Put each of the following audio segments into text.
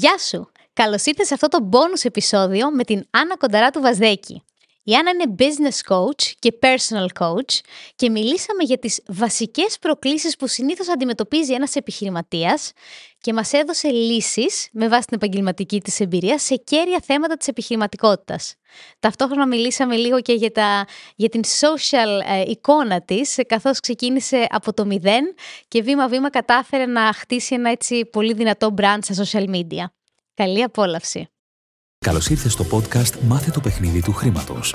Γεια σου! Καλώς ήρθες σε αυτό το bonus επεισόδιο με την Άννα Κονταρά του Βαζδέκη. Η Άννα είναι business coach και personal coach και μιλήσαμε για τις βασικές προκλήσεις που συνήθως αντιμετωπίζει ένας επιχειρηματίας και μας έδωσε λύσεις με βάση την επαγγελματική της εμπειρία σε κέρια θέματα της επιχειρηματικότητας. Ταυτόχρονα μιλήσαμε λίγο και για, τα, για την social ε, εικόνα της καθώς ξεκίνησε από το μηδέν και βήμα-βήμα κατάφερε να χτίσει ένα έτσι πολύ δυνατό brand στα social media. Καλή απόλαυση! Καλώς ήρθες στο podcast «Μάθε το παιχνίδι του χρήματος».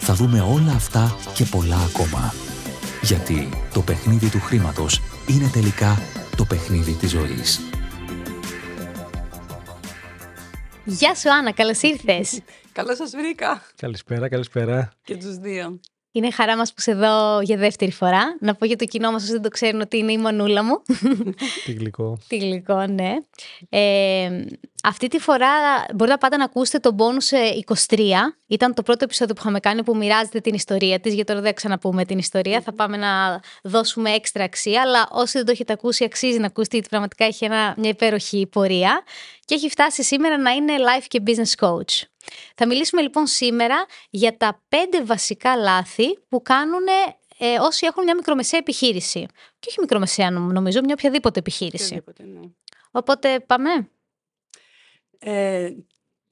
θα δούμε όλα αυτά και πολλά ακόμα. Γιατί το παιχνίδι του χρήματος είναι τελικά το παιχνίδι της ζωής. Γεια σου Άννα, καλώς ήρθες! Καλώς σας βρήκα. Καλησπέρα, καλησπέρα. Και τους δύο. Είναι χαρά μας που σε δω για δεύτερη φορά. Να πω για το κοινό μας όσοι δεν το ξέρουν ότι είναι η μανούλα μου. Τι γλυκό. Τι γλυκό, ναι. Ε, αυτή τη φορά μπορείτε πάντα να ακούσετε τον bonus 23. Ήταν το πρώτο επεισόδιο που είχαμε κάνει που μοιράζεται την ιστορία της, γιατί τώρα δεν ξαναπούμε την ιστορία. Θα πάμε να δώσουμε έξτρα αξία, αλλά όσοι δεν το έχετε ακούσει αξίζει να ακούσετε, γιατί πραγματικά έχει ένα, μια υπέροχη πορεία και έχει φτάσει σήμερα να είναι life και business coach. Θα μιλήσουμε λοιπόν σήμερα για τα πέντε βασικά λάθη που κάνουν ε, όσοι έχουν μια μικρομεσαία επιχείρηση. Και όχι μικρομεσαία νομίζω, μια οποιαδήποτε επιχείρηση. Οποιαδήποτε, ναι. Οπότε πάμε. Ε,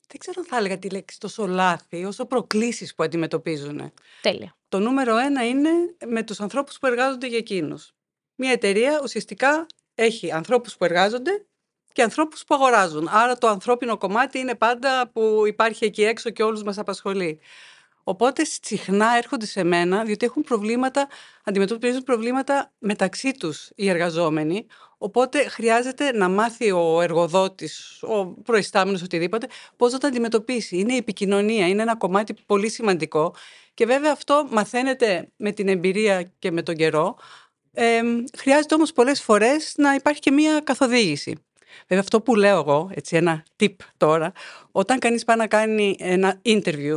δεν ξέρω αν θα έλεγα τη λέξη τόσο λάθη, όσο προκλήσεις που αντιμετωπίζουν. Τέλεια. Το νούμερο ένα είναι με τους ανθρώπους που εργάζονται για εκείνους. Μια εταιρεία ουσιαστικά έχει ανθρώπους που εργάζονται και ανθρώπους που αγοράζουν. Άρα το ανθρώπινο κομμάτι είναι πάντα που υπάρχει εκεί έξω και όλους μας απασχολεί. Οπότε συχνά έρχονται σε μένα διότι έχουν προβλήματα, αντιμετωπίζουν προβλήματα μεταξύ τους οι εργαζόμενοι. Οπότε χρειάζεται να μάθει ο εργοδότης, ο προϊστάμενος, οτιδήποτε, πώς να τα αντιμετωπίσει. Είναι η επικοινωνία, είναι ένα κομμάτι πολύ σημαντικό. Και βέβαια αυτό μαθαίνεται με την εμπειρία και με τον καιρό. Ε, χρειάζεται όμως πολλές φορές να υπάρχει και μία καθοδήγηση. Βέβαια αυτό που λέω εγώ, έτσι ένα tip τώρα, όταν κανείς πάει να κάνει ένα interview,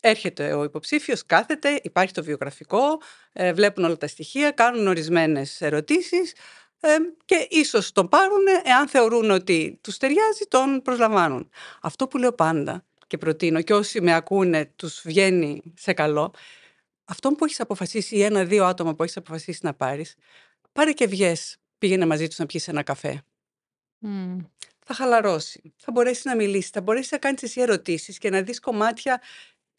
έρχεται ο υποψήφιος, κάθεται, υπάρχει το βιογραφικό, ε, βλέπουν όλα τα στοιχεία, κάνουν ορισμένες ερωτήσεις ε, και ίσως τον πάρουν, εάν θεωρούν ότι τους ταιριάζει, τον προσλαμβάνουν. Αυτό που λέω πάντα και προτείνω και όσοι με ακούνε τους βγαίνει σε καλό, αυτό που έχεις αποφασίσει ή ένα-δύο άτομα που έχεις αποφασίσει να πάρεις, πάρε και βγες, πήγαινε μαζί τους να πιεις ένα καφέ. Θα χαλαρώσει. Θα μπορέσει να μιλήσει. Θα μπορέσει να κάνει εσύ ερωτήσεις και να δεις κομμάτια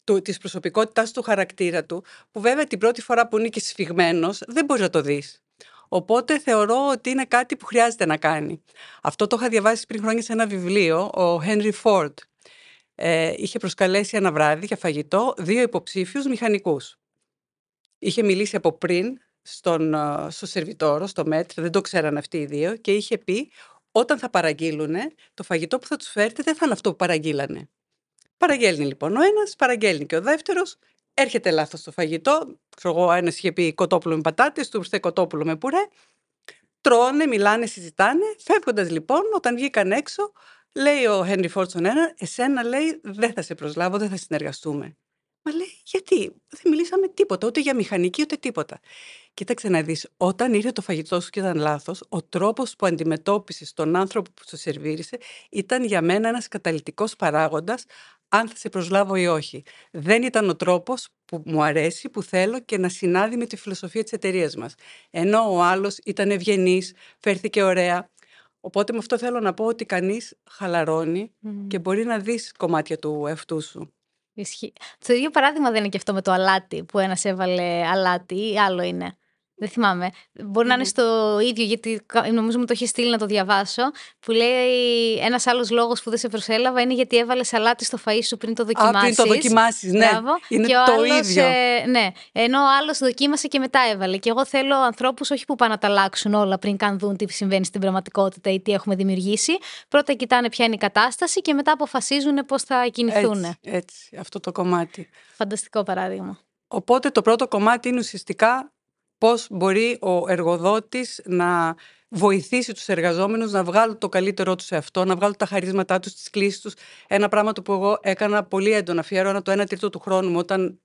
του, της προσωπικότητάς του χαρακτήρα του, που βέβαια την πρώτη φορά που είναι και σφιγμένος δεν μπορείς να το δεις. Οπότε θεωρώ ότι είναι κάτι που χρειάζεται να κάνει. Αυτό το είχα διαβάσει πριν χρόνια σε ένα βιβλίο, ο Henry Ford. Ε, είχε προσκαλέσει ένα βράδυ για φαγητό δύο υποψήφιους μηχανικούς. Είχε μιλήσει από πριν στον, ε, στο σερβιτόρο, στο μέτρ, δεν το ξέραν αυτοί οι δύο και είχε πει όταν θα παραγγείλουν, το φαγητό που θα τους φέρετε δεν θα είναι αυτό που παραγγείλανε. Παραγγέλνει λοιπόν ο ένας, παραγγέλνει και ο δεύτερος, έρχεται λάθος το φαγητό. Ξέρω εγώ, ένας είχε πει κοτόπουλο με πατάτες, του ήρθε κοτόπουλο με πουρέ. Τρώνε, μιλάνε, συζητάνε. Φεύγοντας λοιπόν, όταν βγήκαν έξω, λέει ο Χένρι Φόρτσον ένα, εσένα λέει δεν θα σε προσλάβω, δεν θα συνεργαστούμε. Μα λέει, γιατί; Δεν μιλήσαμε τίποτα, ούτε για μηχανική, ούτε τίποτα. Κοίταξε να δεις, όταν ήρθε το φαγητό σου και ήταν λάθος, ο τρόπος που αντιμετώπισες τον άνθρωπο που σου σερβίρισε ήταν για μένα ένας καταλητικός παράγοντας αν θα σε προσλάβω ή όχι. Δεν ήταν ο τρόπος που μου αρέσει, που θέλω και να συνάδει με τη φιλοσοφία της εταιρείας μας. Ενώ ο άλλος ήταν ευγενής, φέρθηκε ωραία. Οπότε με αυτό θέλω να πω ότι κανείς χαλαρώνει και μπορεί να δεις κομμάτια του εαυτού σου. Ισχύει. Το ίδιο παράδειγμα δεν είναι και αυτό με το αλάτι, που ένας έβαλε αλάτι ή άλλο είναι. Δεν θυμάμαι. Μπορεί να είναι στο ίδιο, γιατί κα- νομίζω μου το έχει στείλει να το διαβάσω. Που λέει ένας άλλος λόγος που δεν σε προσέλαβα είναι γιατί έβαλες σαλάτι στο φαΐ σου πριν το Α, δοκιμάσει. πριν το δοκιμάσεις, ναι. Είναι και ο το άλλος, ίδιο. ε, ναι. Ενώ ο άλλος δοκίμασε και μετά έβαλε. Και εγώ θέλω ανθρώπους όχι που πάνε να τα αλλάξουν όλα πριν καν δουν τι συμβαίνει στην πραγματικότητα ή τι έχουμε δημιουργήσει. Πρώτα κοιτάνε ποια είναι η κατάσταση και μετά αποφασίζουν πώς θα κινηθούν. Έτσι, έτσι, αυτό το κομμάτι. Φανταστικό παράδειγμα. Οπότε το πρώτο κομμάτι είναι ουσιαστικά πώς μπορεί ο εργοδότης να βοηθήσει τους εργαζόμενους να βγάλουν το καλύτερό τους σε αυτό, να βγάλουν τα χαρίσματά τους, τις κλήσεις τους. Ένα πράγμα το που εγώ έκανα πολύ έντονα, αφιέρωνα το 1 τρίτο του χρόνου μου όταν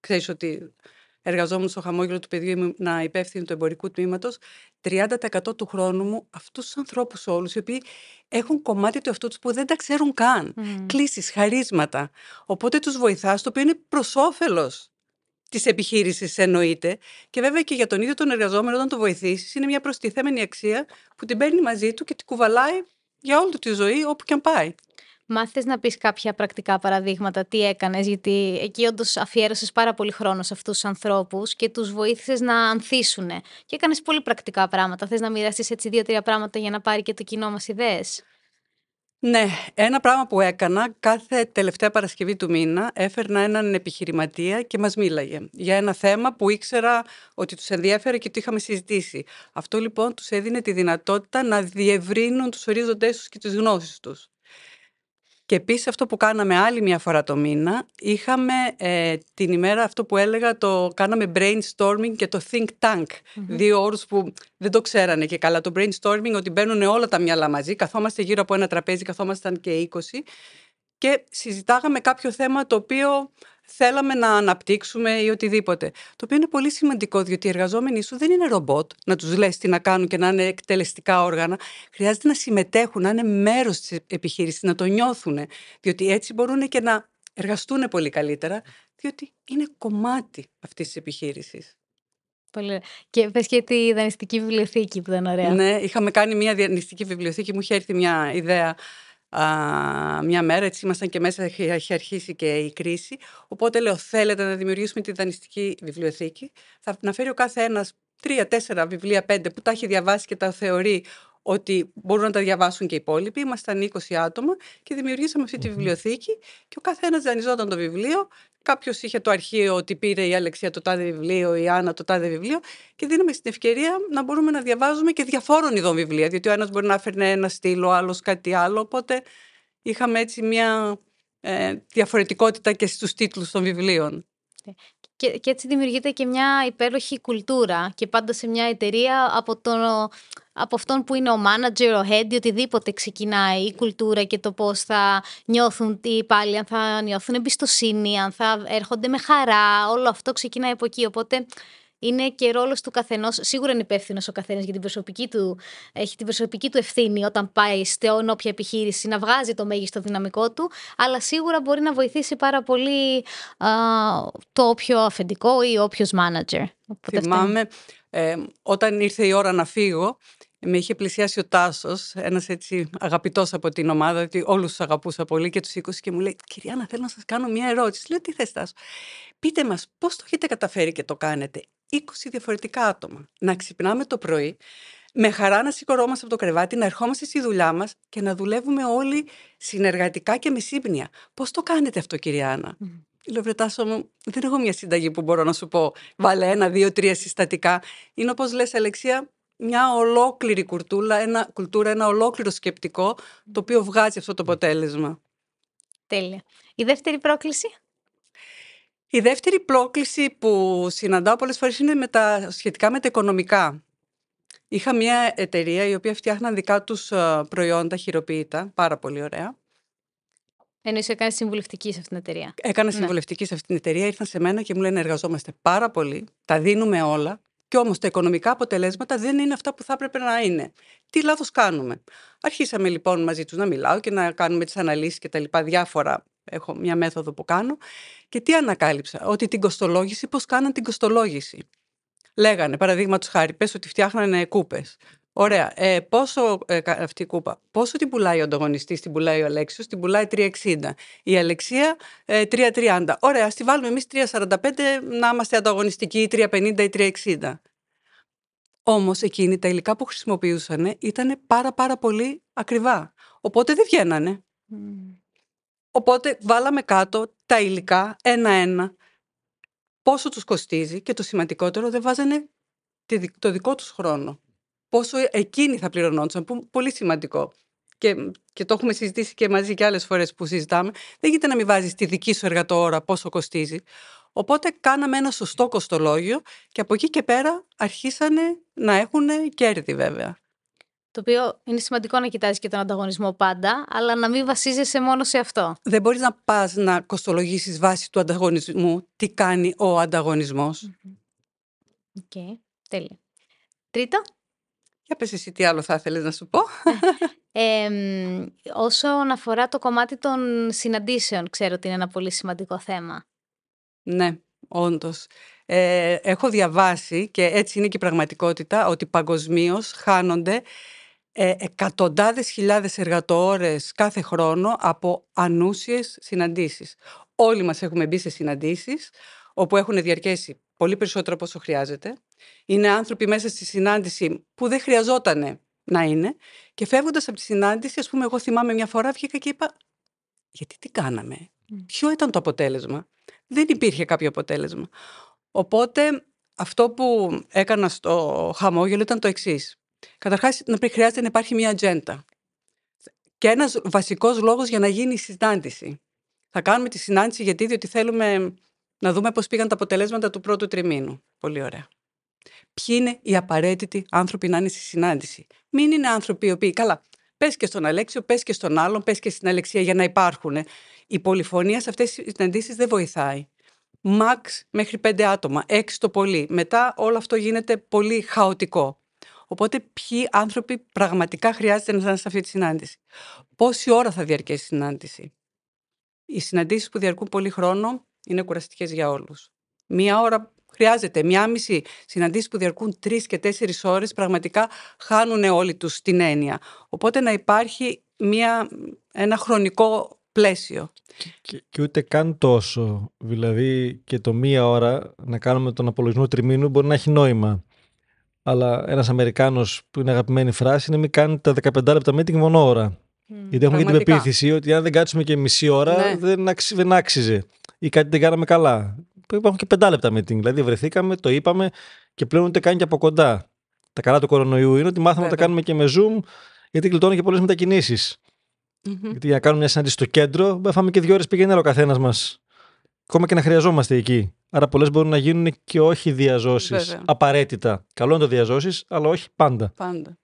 ξέρεις ότι εργαζόμουν στο χαμόγελο του παιδιού ήμουν υπεύθυνη του εμπορικού τμήματος, 30% του χρόνου μου αυτούς τους ανθρώπους όλους οι οποίοι έχουν κομμάτι του εαυτού τους που δεν τα ξέρουν καν. Μμμ. Κλήσεις, χαρίσματα. Οπότε τους βοηθάς, το οποίο είναι προς όφελος της επιχείρησης εννοείται και βέβαια και για τον ίδιο τον εργαζόμενο όταν το βοηθήσεις είναι μια προστιθέμενη αξία που την παίρνει μαζί του και την κουβαλάει για όλη του τη ζωή όπου και αν πάει. Μάθες να πεις κάποια πρακτικά παραδείγματα, τι έκανες, γιατί εκεί όντως αφιέρωσες πάρα πολύ χρόνο σε αυτούς τους ανθρώπους και τους βοήθησες να ανθίσουν. Και έκανες πολύ πρακτικά πράγματα. Θες να μοιραστείς έτσι δύο-τρία πράγματα για να πάρει και το κοινό μας ιδέες. Ναι, ένα πράγμα που έκανα κάθε τελευταία Παρασκευή του μήνα έφερνα έναν επιχειρηματία και μας μίλαγε για ένα θέμα που ήξερα ότι τους ενδιέφερε και το είχαμε συζητήσει. Αυτό λοιπόν τους έδινε τη δυνατότητα να διευρύνουν τους ορίζοντές τους και τις γνώσεις τους. Και επίσης αυτό που κάναμε άλλη μια φορά το μήνα, είχαμε ε, την ημέρα αυτό που έλεγα, το κάναμε brainstorming και το think tank. Δύο όρους που δεν το ξέρανε και καλά. Το brainstorming ότι μπαίνουν όλα τα μυαλά μαζί, καθόμαστε γύρω από ένα τραπέζι, καθόμασταν και 20 και συζητάγαμε κάποιο θέμα το οποίο θέλαμε να αναπτύξουμε ή οτιδήποτε. Το οποίο είναι πολύ σημαντικό, διότι οι εργαζόμενοι σου δεν είναι ρομπότ να τους λες τι να κάνουν και να είναι εκτελεστικά όργανα. Χρειάζεται να συμμετέχουν, να είναι μέρος της επιχείρησης, να το νιώθουν. Διότι έτσι μπορούν και να εργαστούν πολύ καλύτερα, διότι είναι κομμάτι αυτής της επιχείρησης. Πολύ... ωραία. Και πες και τη δανειστική βιβλιοθήκη που ήταν ωραία. Ναι, είχαμε κάνει μια διανυστική βιβλιοθήκη, μου είχε έρθει μια ιδέα α, μια μέρα, έτσι ήμασταν και μέσα, είχε, είχε αρχίσει και η κρίση. Οπότε λέω, θέλετε να δημιουργήσουμε τη δανειστική βιβλιοθήκη. Θα να φέρει ο κάθε ένας τρία, τέσσερα βιβλία, πέντε που τα έχει διαβάσει και τα θεωρεί ότι μπορούν να τα διαβάσουν και οι υπόλοιποι. Ήμασταν 20 άτομα και δημιουργήσαμε αυτή τη βιβλιοθήκη και ο κάθε ένας δανειζόταν το βιβλίο. Κάποιος είχε το αρχείο ότι πήρε η Αλεξία το τάδε βιβλίο, η Άννα το τάδε βιβλίο και δίναμε στην ευκαιρία να μπορούμε να διαβάζουμε και διαφόρων ειδών βιβλία. Διότι ο ένας μπορεί να φέρνει ένα στήλο, ο άλλος κάτι άλλο. Οπότε είχαμε έτσι μια ε, διαφορετικότητα και στους τίτλους των βιβλίων. Και, και έτσι δημιουργείται και μια υπέροχη κουλτούρα και πάντα σε μια εταιρεία από, τον, από αυτόν που είναι ο manager, ο head, ή οτιδήποτε ξεκινάει η κουλτούρα και το πώς θα νιώθουν οι υπάλληλοι, αν θα νιώθουν εμπιστοσύνη, αν θα έρχονται με χαρά, όλο αυτό ξεκινάει από εκεί. Οπότε είναι και ρόλος του καθενός. Σίγουρα είναι υπεύθυνος ο καθένας για την προσωπική του, έχει την προσωπική του ευθύνη όταν πάει στην όποια επιχείρηση να βγάζει το μέγιστο δυναμικό του, αλλά σίγουρα μπορεί να βοηθήσει πάρα πολύ α, το όποιο αφεντικό ή όποιος manager. Οπότε Θυμάμαι ε, όταν ήρθε η ώρα να φύγω, με είχε πλησιάσει ο Τάσος, ένας έτσι αγαπητός από την ομάδα, γιατί όλους τους αγαπούσα πολύ και τους 20 και μου λέει: Κυρία, να θέλω να σας κάνω μια ερώτηση. Λέω: Τι θες, Τάσο; Πείτε μας, πώς το έχετε καταφέρει και το κάνετε; 20 διαφορετικά άτομα. Να ξυπνάμε το πρωί, με χαρά να σηκωρόμαστε από το κρεβάτι, να ερχόμαστε στη δουλειά μας και να δουλεύουμε όλοι συνεργατικά και με σύμπνοια. Πώς το κάνετε αυτό, κυρία Άννα; Mm. Λέω, Βρετάσο μου, δεν έχω μια συνταγή που μπορώ να σου πω. Βάλε ένα, δύο, τρία συστατικά. Είναι όπως λες, Αλεξία, μια ολόκληρη κουλτούρα, ένα, κουλτούρα, ένα ολόκληρο σκεπτικό, το οποίο βγάζει αυτό το αποτέλεσμα. Τέλεια. Η δεύτερη πρόκληση; Η δεύτερη πρόκληση που συναντάω πολλές φορές είναι με τα, σχετικά με τα οικονομικά. Είχα μια εταιρεία η οποία φτιάχναν δικά τους προϊόντα χειροποίητα, πάρα πολύ ωραία. Ενώ είσαι κάνει συμβουλευτική σε αυτήν την εταιρεία; Έκανα συμβουλευτική ναι. σε αυτήν την εταιρεία, ήρθαν σε μένα και μου λένε εργαζόμαστε πάρα πολύ, τα δίνουμε όλα και όμως τα οικονομικά αποτελέσματα δεν είναι αυτά που θα έπρεπε να είναι. Τι λάθος κάνουμε; Αρχίσαμε λοιπόν μαζί τους να μιλάω και να κάνουμε τις αναλύσεις και τα λοιπά διάφορα. Έχω μια μέθοδο που κάνω. Και τι ανακάλυψα. Ότι την κοστολόγηση, πώς κάναν την κοστολόγηση. Λέγανε, παραδείγματος χάρη, πες ότι φτιάχνανε κούπες. Ωραία. Ε, πόσο ε, αυτή η κούπα, πόσο την πουλάει ο ανταγωνιστής, την πουλάει ο Αλέξιος, την πουλάει 3,60. Η Αλεξία ε, 3,30. Ωραία, ας τη βάλουμε εμείς 3,45 να είμαστε ανταγωνιστικοί, 3,50 ή 3,60. Όμως εκείνοι τα υλικά που χρησιμοποιούσαν ήταν πάρα πάρα πολύ ακριβά. Οπότε δεν βγαίνανε. Οπότε βάλαμε κάτω τα υλικά ένα-ένα, πόσο τους κοστίζει και το σημαντικότερο δεν βάζανε το δικό τους χρόνο. Πόσο εκείνοι θα πληρωνόντουσαν, που πολύ σημαντικό. Και, και το έχουμε συζητήσει και μαζί και άλλες φορές που συζητάμε. Δεν γίνεται να μην βάζεις τη δική σου εργατόρα πόσο κοστίζει. Οπότε κάναμε ένα σωστό κοστολόγιο και από εκεί και πέρα αρχίσανε να έχουν κέρδη βέβαια. Το οποίο είναι σημαντικό να κοιτάζεις και τον ανταγωνισμό πάντα, αλλά να μην βασίζεσαι μόνο σε αυτό. Δεν μπορείς να πας να κοστολογήσεις βάσει του ανταγωνισμού τι κάνει ο ανταγωνισμός. OK, okay. τέλεια. Τρίτο. Για πες εσύ τι άλλο θα ήθελες να σου πω. ε, όσον αφορά το κομμάτι των συναντήσεων, ξέρω ότι είναι ένα πολύ σημαντικό θέμα. Ναι, όντως. Ε, έχω διαβάσει και έτσι είναι και η πραγματικότητα ότι παγκοσμίως χάνονται ε, εκατοντάδες χιλιάδες εργατοώρες κάθε χρόνο από ανούσιες συναντήσεις. Όλοι μας έχουμε μπει σε συναντήσεις όπου έχουν διαρκέσει πολύ περισσότερο από όσο χρειάζεται. Είναι άνθρωποι μέσα στη συνάντηση που δεν χρειαζόταν να είναι και φεύγοντας από τη συνάντηση, ας πούμε, εγώ θυμάμαι μια φορά βγήκα και είπα γιατί τι κάναμε, ποιο ήταν το αποτέλεσμα; Δεν υπήρχε κάποιο αποτέλεσμα. Οπότε αυτό που έκανα στο χαμόγελο ήταν το εξής. Καταρχάς, να χρειάζεται να υπάρχει μια ατζέντα. Και ένας βασικός λόγος για να γίνει η συνάντηση. Θα κάνουμε τη συνάντηση γιατί διότι θέλουμε να δούμε πώς πήγαν τα αποτελέσματα του πρώτου τριμήνου. Πολύ ωραία. Ποιοι είναι οι απαραίτητοι άνθρωποι να είναι στη συνάντηση; Μην είναι άνθρωποι οι οποίοι, καλά, πες και στον Αλέξιο, πες και στον άλλον, πες και στην Αλεξία για να υπάρχουν. Η πολυφωνία σε αυτές τις συναντήσεις δεν βοηθάει. Μαξ μέχρι πέντε άτομα, έξι το πολύ. Μετά όλο αυτό γίνεται πολύ χαοτικό. Οπότε, ποιοι άνθρωποι πραγματικά χρειάζεται να είναι σε αυτή τη συνάντηση; Πόση ώρα θα διαρκέσει η συνάντηση; Οι συναντήσεις που διαρκούν πολύ χρόνο είναι κουραστικές για όλους. Μία ώρα χρειάζεται. Μία μισή συναντήσεις που διαρκούν τρεις και τέσσερις ώρες πραγματικά χάνουν όλοι τους την έννοια. Οπότε να υπάρχει μια, ένα χρονικό πλαίσιο. Και, και, ούτε καν τόσο. Δηλαδή και το μία ώρα να κάνουμε τον απολογισμό τριμήνου μπορεί να έχει νόημα. Αλλά ένας Αμερικάνος που είναι αγαπημένη φράση είναι μην κάνει τα 15 λεπτά meeting μόνο ώρα. Γιατί έχουμε και την πεποίθηση ότι αν δεν κάτσουμε και μισή ώρα ναι. δεν, αξι, δεν άξιζε ή κάτι δεν κάναμε καλά. Υπάρχουν και πεντά λεπτά meeting. Δηλαδή βρεθήκαμε, το είπαμε και πλέον ούτε καν και από κοντά. Τα καλά του κορονοϊού είναι ότι μάθαμε να τα κάνουμε και με Zoom, γιατί γλιτώνουν και πολλές μετακινήσεις. Mm-hmm. Γιατί για να κάνουμε μια συνάντηση στο κέντρο, φάμε και δύο ώρες πήγαινε ο καθένας μας. Ακόμα και να χρειαζόμαστε εκεί. Άρα πολλές μπορούν να γίνουν και όχι διαζώσεις απαραίτητα. Καλό είναι το διαζώσεις, αλλά όχι πάντα. Πάντα.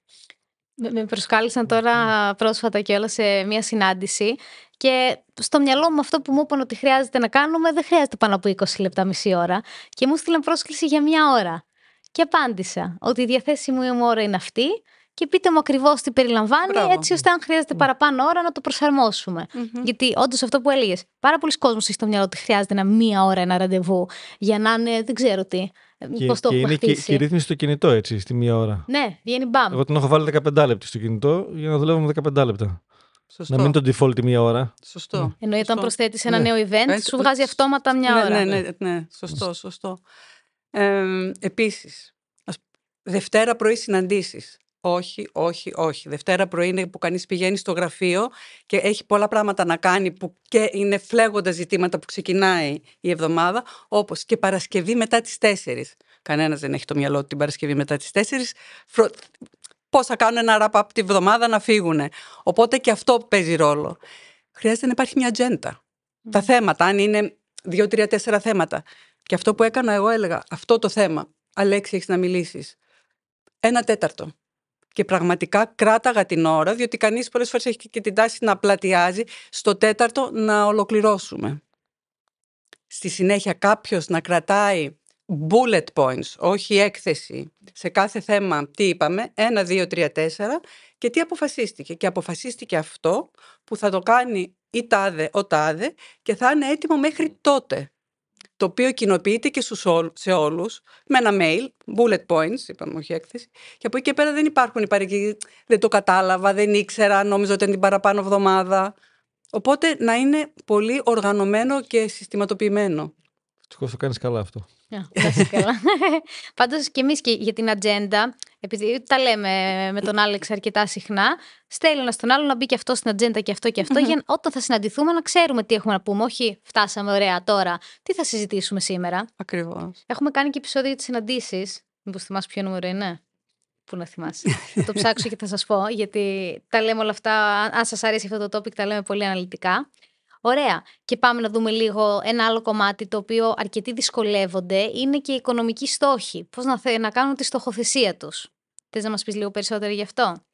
Με προσκάλεσαν τώρα πρόσφατα και όλα σε μια συνάντηση και στο μυαλό μου αυτό που μου είπαν ότι χρειάζεται να κάνουμε δεν χρειάζεται πάνω από 20 λεπτά, μισή ώρα και μου στείλαν πρόσκληση για μια ώρα. Και απάντησα ότι η διαθέσιμη μου ώρα είναι αυτή και πείτε μου ακριβώς τι περιλαμβάνει, Μπράβο. έτσι ώστε αν χρειάζεται παραπάνω ώρα να το προσαρμόσουμε. Mm-hmm. Γιατί όντως αυτό που έλεγες, πάρα πολλοί κόσμοι έχει στο μυαλό ότι χρειάζεται ένα μία ώρα ένα ραντεβού για να είναι, δεν ξέρω τι. Και, Πώς το και είναι και, και η ρύθμιση στο κινητό έτσι, στη μία ώρα. Ναι, βγαίνει μπαμ. Εγώ την έχω βάλει 15 λεπτά στο κινητό για να δουλεύουμε 15 λεπτά. Σωστό. Να μην το default μία ώρα. Σωστό. Ναι. Εννοεί όταν προσθέτεις ένα ναι. νέο event, σου βγάζει αυτόματα μια ναι, ώρα. Ναι, ναι, ναι. Σωστό, σωστό. Ε, Επίσης, Δευτέρα πρωί συναντήσεις. Όχι, όχι, όχι. Δευτέρα πρωί είναι που κανείς πηγαίνει στο γραφείο και έχει πολλά πράγματα να κάνει που και είναι φλέγοντα ζητήματα που ξεκινάει η εβδομάδα, όπως και Παρασκευή μετά τις 4. Κανένας δεν έχει το μυαλό του την Παρασκευή μετά τις 4. Πώς θα κάνουν ένα ραπ από τη βδομάδα να φύγουν. Οπότε και αυτό παίζει ρόλο. Χρειάζεται να υπάρχει μια ατζέντα. Τα θέματα, αν είναι δύο, τρία, τέσσερα θέματα. Και αυτό που έκανα εγώ έλεγα, αυτό το θέμα, Αλέξη, έχεις να μιλήσεις. Ένα τέταρτο και πραγματικά κράταγα την ώρα, διότι κανείς πολλές φορές έχει και την τάση να πλατιάζει, στο τέταρτο να ολοκληρώσουμε. Στη συνέχεια κάποιος να κρατάει bullet points, όχι έκθεση, σε κάθε θέμα τι είπαμε, ένα, δύο, τρία, τέσσερα και τι αποφασίστηκε. Και αποφασίστηκε αυτό που θα το κάνει η τάδε, ο τάδε και θα είναι έτοιμο μέχρι τότε το οποίο κοινοποιείται και στους σε όλους με ένα mail, bullet points, είπαμε όχι έκθεση, και από εκεί και πέρα δεν υπάρχουν οι παρεκκλήσεις, δεν το κατάλαβα, δεν ήξερα, νόμιζα ότι είναι την παραπάνω εβδομάδα. Οπότε να είναι πολύ οργανωμένο και συστηματοποιημένο. Ευτυχώς το κάνεις καλά αυτό. Πάντως και εμείς και για την ατζέντα, επειδή τα λέμε με τον Άλεξ αρκετά συχνά, στέλνω ένας στον άλλο να μπει και αυτό στην ατζέντα και αυτό και αυτό, για όταν θα συναντηθούμε να ξέρουμε τι έχουμε να πούμε. Όχι, φτάσαμε ωραία τώρα. Τι θα συζητήσουμε σήμερα; Ακριβώς. Έχουμε κάνει και επεισόδιο για τις συναντήσεις. Μήπως θυμάσαι ποιο νούμερο είναι; Πού να θυμάσαι; θα το ψάξω και θα σας πω, γιατί τα λέμε όλα αυτά. Αν σας αρέσει αυτό το topic, τα λέμε πολύ αναλυτικά. Ωραία. Και πάμε να δούμε λίγο ένα άλλο κομμάτι το οποίο αρκετοί δυσκολεύονται. Είναι και οι οικονομικοί στόχοι. Πώς να, να κάνουν τη στοχοθεσία τους. Θες να μας πεις λίγο περισσότερο γι' αυτό;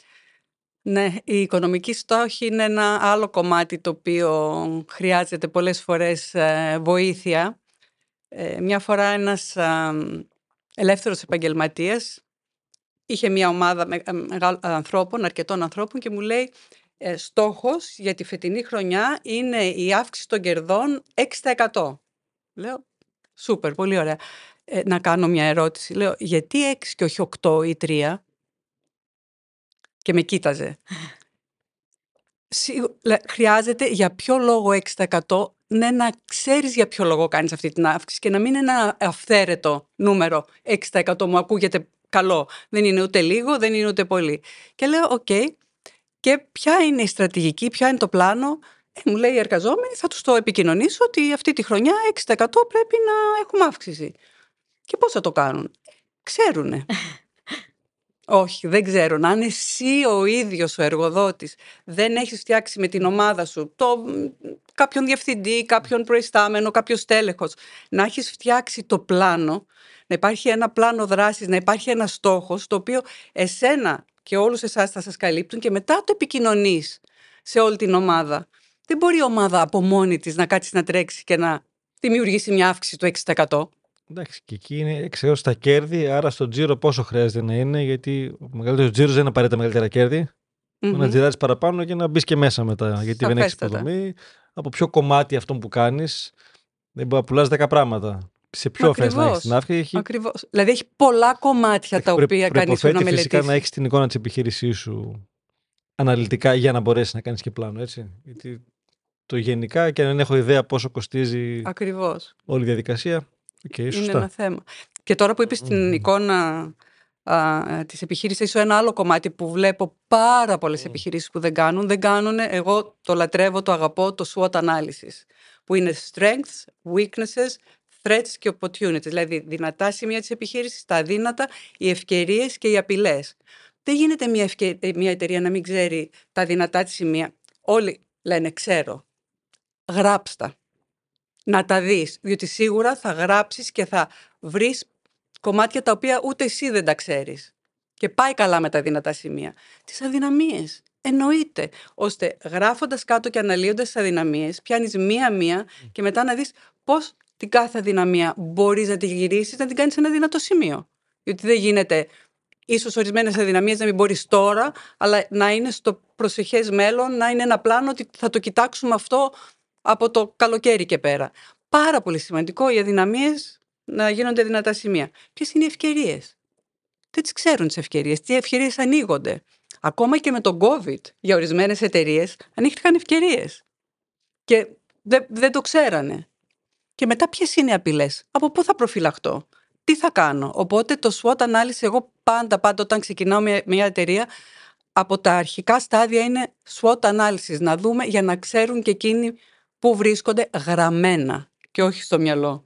Ναι, η οικονομική στόχη είναι ένα άλλο κομμάτι το οποίο χρειάζεται πολλές φορές ε, βοήθεια. Ε, μια φορά ένας ε, ελεύθερος επαγγελματίας είχε μια ομάδα ανθρώπων, αρκετών ανθρώπων και μου λέει ε, στόχος για τη φετινή χρονιά είναι η αύξηση των κερδών 6%. Λέω, σούπερ, πολύ ωραία. Ε, να κάνω μια ερώτηση. Λέω, γιατί 6 και όχι 8 ή 3? Και με κοίταζε. Χρειάζεται για ποιο λόγο 6% ναι, να ξέρεις για ποιο λόγο κάνεις αυτή την αύξηση και να μην είναι ένα αυθαίρετο νούμερο 6% μου ακούγεται καλό. Δεν είναι ούτε λίγο, δεν είναι ούτε πολύ. Και λέω, οκ, και ποια είναι η στρατηγική, ποια είναι το πλάνο. Ε, μου λέει οι εργαζόμενοι, θα τους το επικοινωνήσω ότι αυτή τη χρονιά 6% πρέπει να έχουμε αύξηση. Και πώς θα το κάνουν; Ξέρουνε. Όχι, δεν ξέρουν. Αν εσύ ο ίδιος ο εργοδότης δεν έχεις φτιάξει με την ομάδα σου το, κάποιον διευθυντή, κάποιον προϊστάμενο, κάποιο τέλεχος, να έχεις φτιάξει το πλάνο, να υπάρχει ένα πλάνο δράσης, να υπάρχει ένα στόχος, το οποίο εσένα και όλους εσάς θα σας καλύπτουν και μετά το επικοινωνείς σε όλη την ομάδα. Δεν μπορεί η ομάδα από μόνη της να κάτσει να τρέξει και να δημιουργήσει μια αύξηση του 6%. Εντάξει, και εκεί είναι εξαιρετικά τα κέρδη, άρα στο τζίρο πόσο χρειάζεται να είναι, γιατί ο μεγαλύτερος τζίρος δεν είναι απαραίτητα μεγαλύτερα κέρδη. Mm-hmm. Να τζιράρεις παραπάνω και να μπεις και μέσα μετά. Γιατί δεν έχεις υποδομή. Από ποιο κομμάτι αυτό που κάνεις, δεν μπορεί να πουλάς 10 πράγματα σε ποιο θε να έχεις την αύξηση. Έχει... Ακριβώς. Δηλαδή έχει πολλά κομμάτια έχει τα οποία κάνει να μελετήσει. Φυσικά να έχεις την εικόνα της επιχείρησής σου αναλυτικά για να μπορέσεις να κάνεις και πλάνο. Έτσι. Γιατί το γενικά και αν δεν έχω ιδέα πόσο κοστίζει Ακριβώς. όλη η διαδικασία. Okay, Είναι ένα θέμα. Και τώρα που είπες mm. την εικόνα της επιχείρηση, ίσω ένα άλλο κομμάτι που βλέπω πάρα πολλές mm. επιχειρήσεις που δεν κάνουν. Δεν κάνουν, εγώ το λατρεύω, το αγαπώ, το SWOT analysis. Που είναι strengths, weaknesses, threats και opportunities, δηλαδή δυνατά σημεία της επιχείρησης, τα αδύνατα, οι ευκαιρίες και οι απειλές. Δεν γίνεται μια, ευκαι... μια εταιρεία να μην ξέρει τα δυνατά της σημεία. Όλοι λένε ξέρω. Γράψτα. Να τα δεις, διότι σίγουρα θα γράψεις και θα βρεις κομμάτια τα οποία ούτε εσύ δεν τα ξέρεις. Και πάει καλά με τα δυνατά σημεία. Τις αδυναμίες. Εννοείται. Ώστε γράφοντας κάτω και αναλύοντας τις αδυναμίες, πιάνεις μία-μία και μετά να δεις πώς την κάθε αδυναμία μπορείς να τη γυρίσεις, να την κάνεις σε ένα δυνατό σημείο. Γιατί δεν γίνεται ίσως ορισμένες αδυναμίες να μην μπορείς τώρα, αλλά να είναι στο προσεχές μέλλον, να είναι ένα πλάνο ότι θα το κοιτάξουμε αυτό από το καλοκαίρι και πέρα. Πάρα πολύ σημαντικό οι αδυναμίες να γίνονται δυνατά σημεία. Ποιες είναι οι ευκαιρίες; Δεν τις ξέρουν τις ευκαιρίες. Τι ευκαιρίες ανοίγονται; Ακόμα και με τον COVID για ορισμένες εταιρείες ανοίχτηκαν ευκαιρίες. Και δεν, δεν το ξέρανε. Και μετά ποιες είναι οι απειλές, από πού θα προφυλαχτώ, τι θα κάνω; Οπότε το SWOT ανάλυση, εγώ πάντα, πάντα όταν ξεκινάω μια, μια εταιρεία, από τα αρχικά στάδια είναι SWOT ανάλυσης. Να δούμε για να ξέρουν και εκείνοι πού βρίσκονται γραμμένα και όχι στο μυαλό.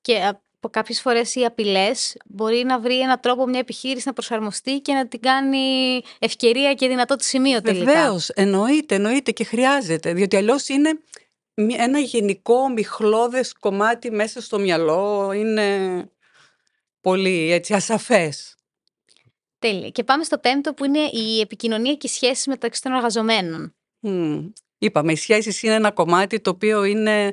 Και από κάποιες φορές οι απειλές μπορεί να βρει έναν τρόπο μια επιχείρηση να προσαρμοστεί και να την κάνει ευκαιρία και δυνατό τη σημείο τελικά. Βεβαίως, εννοείται, εννοείται και χρειάζεται. Διότι αλλιώς είναι ένα γενικό μιχλώδες κομμάτι μέσα στο μυαλό είναι πολύ έτσι ασαφές. Τέλεια. Και πάμε στο πέμπτο που είναι η επικοινωνία και οι σχέσεις μεταξύ των εργαζομένων. Mm. Είπαμε, οι σχέσεις είναι ένα κομμάτι το οποίο είναι